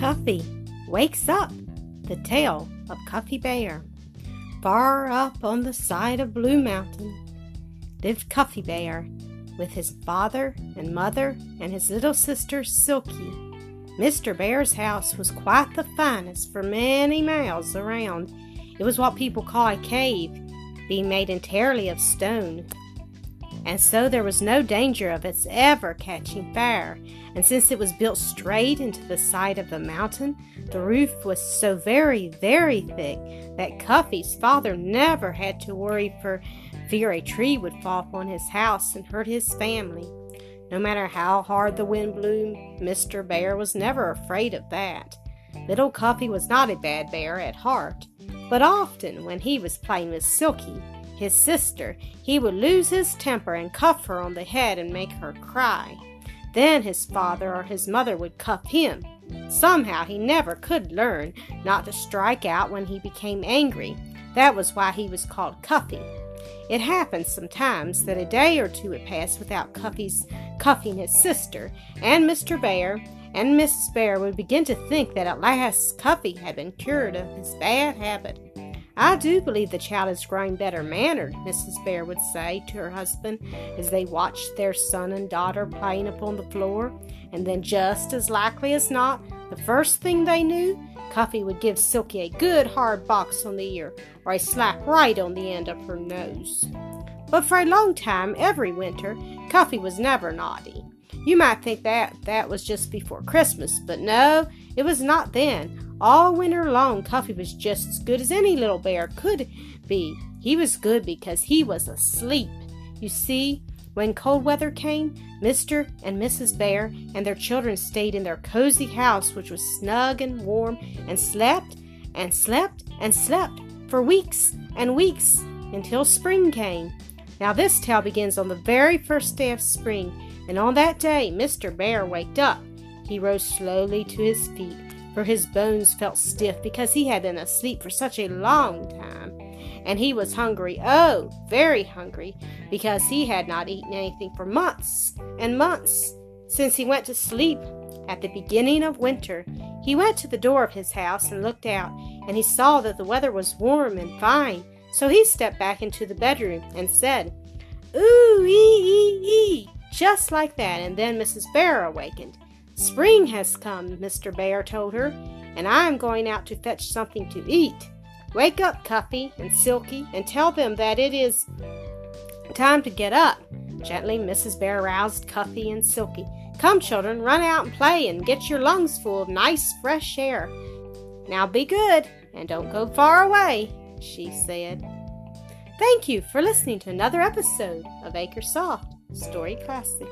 Cuffy wakes up. The tale of Cuffy Bear. Far up on the side of Blue Mountain lived Cuffy Bear with his father and mother and his little sister Silky. Mr. Bear's house was quite the finest for many miles around. It was what people call a cave, being made entirely of stone and so there was no danger of its ever catching fire. And since it was built straight into the side of the mountain, the roof was so very, very thick that Cuffy's father never had to worry for fear a tree would fall upon his house and hurt his family. No matter how hard the wind blew, Mr. Bear was never afraid of that. Little Cuffy was not a bad bear at heart, but often when he was playing with Silky, his sister, he would lose his temper and cuff her on the head and make her cry. Then his father or his mother would cuff him. Somehow he never could learn not to strike out when he became angry. That was why he was called Cuffy. It happened sometimes that a day or two would pass without Cuffy's cuffing his sister, and Mr. Bear and Mrs. Bear would begin to think that at last Cuffy had been cured of his bad habit. I do believe the child is growing better mannered, Mrs. Bear would say to her husband as they watched their son and daughter playing upon the floor. And then, just as likely as not, the first thing they knew, Cuffy would give Silky a good hard box on the ear or a slap right on the end of her nose. But for a long time, every winter, Cuffy was never naughty. You might think that that was just before Christmas, but no, it was not then. All winter long, Cuffy was just as good as any little bear could be. He was good because he was asleep. You see, when cold weather came, Mr. and Mrs. Bear and their children stayed in their cozy house, which was snug and warm, and slept and slept and slept for weeks and weeks until spring came. Now, this tale begins on the very first day of spring, and on that day, Mr. Bear waked up. He rose slowly to his feet for his bones felt stiff because he had been asleep for such a long time. And he was hungry, oh, very hungry, because he had not eaten anything for months and months since he went to sleep at the beginning of winter. He went to the door of his house and looked out, and he saw that the weather was warm and fine. So he stepped back into the bedroom and said, Ooh, ee, ee, ee, just like that. And then Mrs. Bear awakened. Spring has come, Mr. Bear told her, and I am going out to fetch something to eat. Wake up, Cuffy and Silky, and tell them that it is time to get up. Gently, Mrs. Bear roused Cuffy and Silky. Come, children, run out and play and get your lungs full of nice, fresh air. Now be good and don't go far away, she said. Thank you for listening to another episode of Acresoft Story Classic.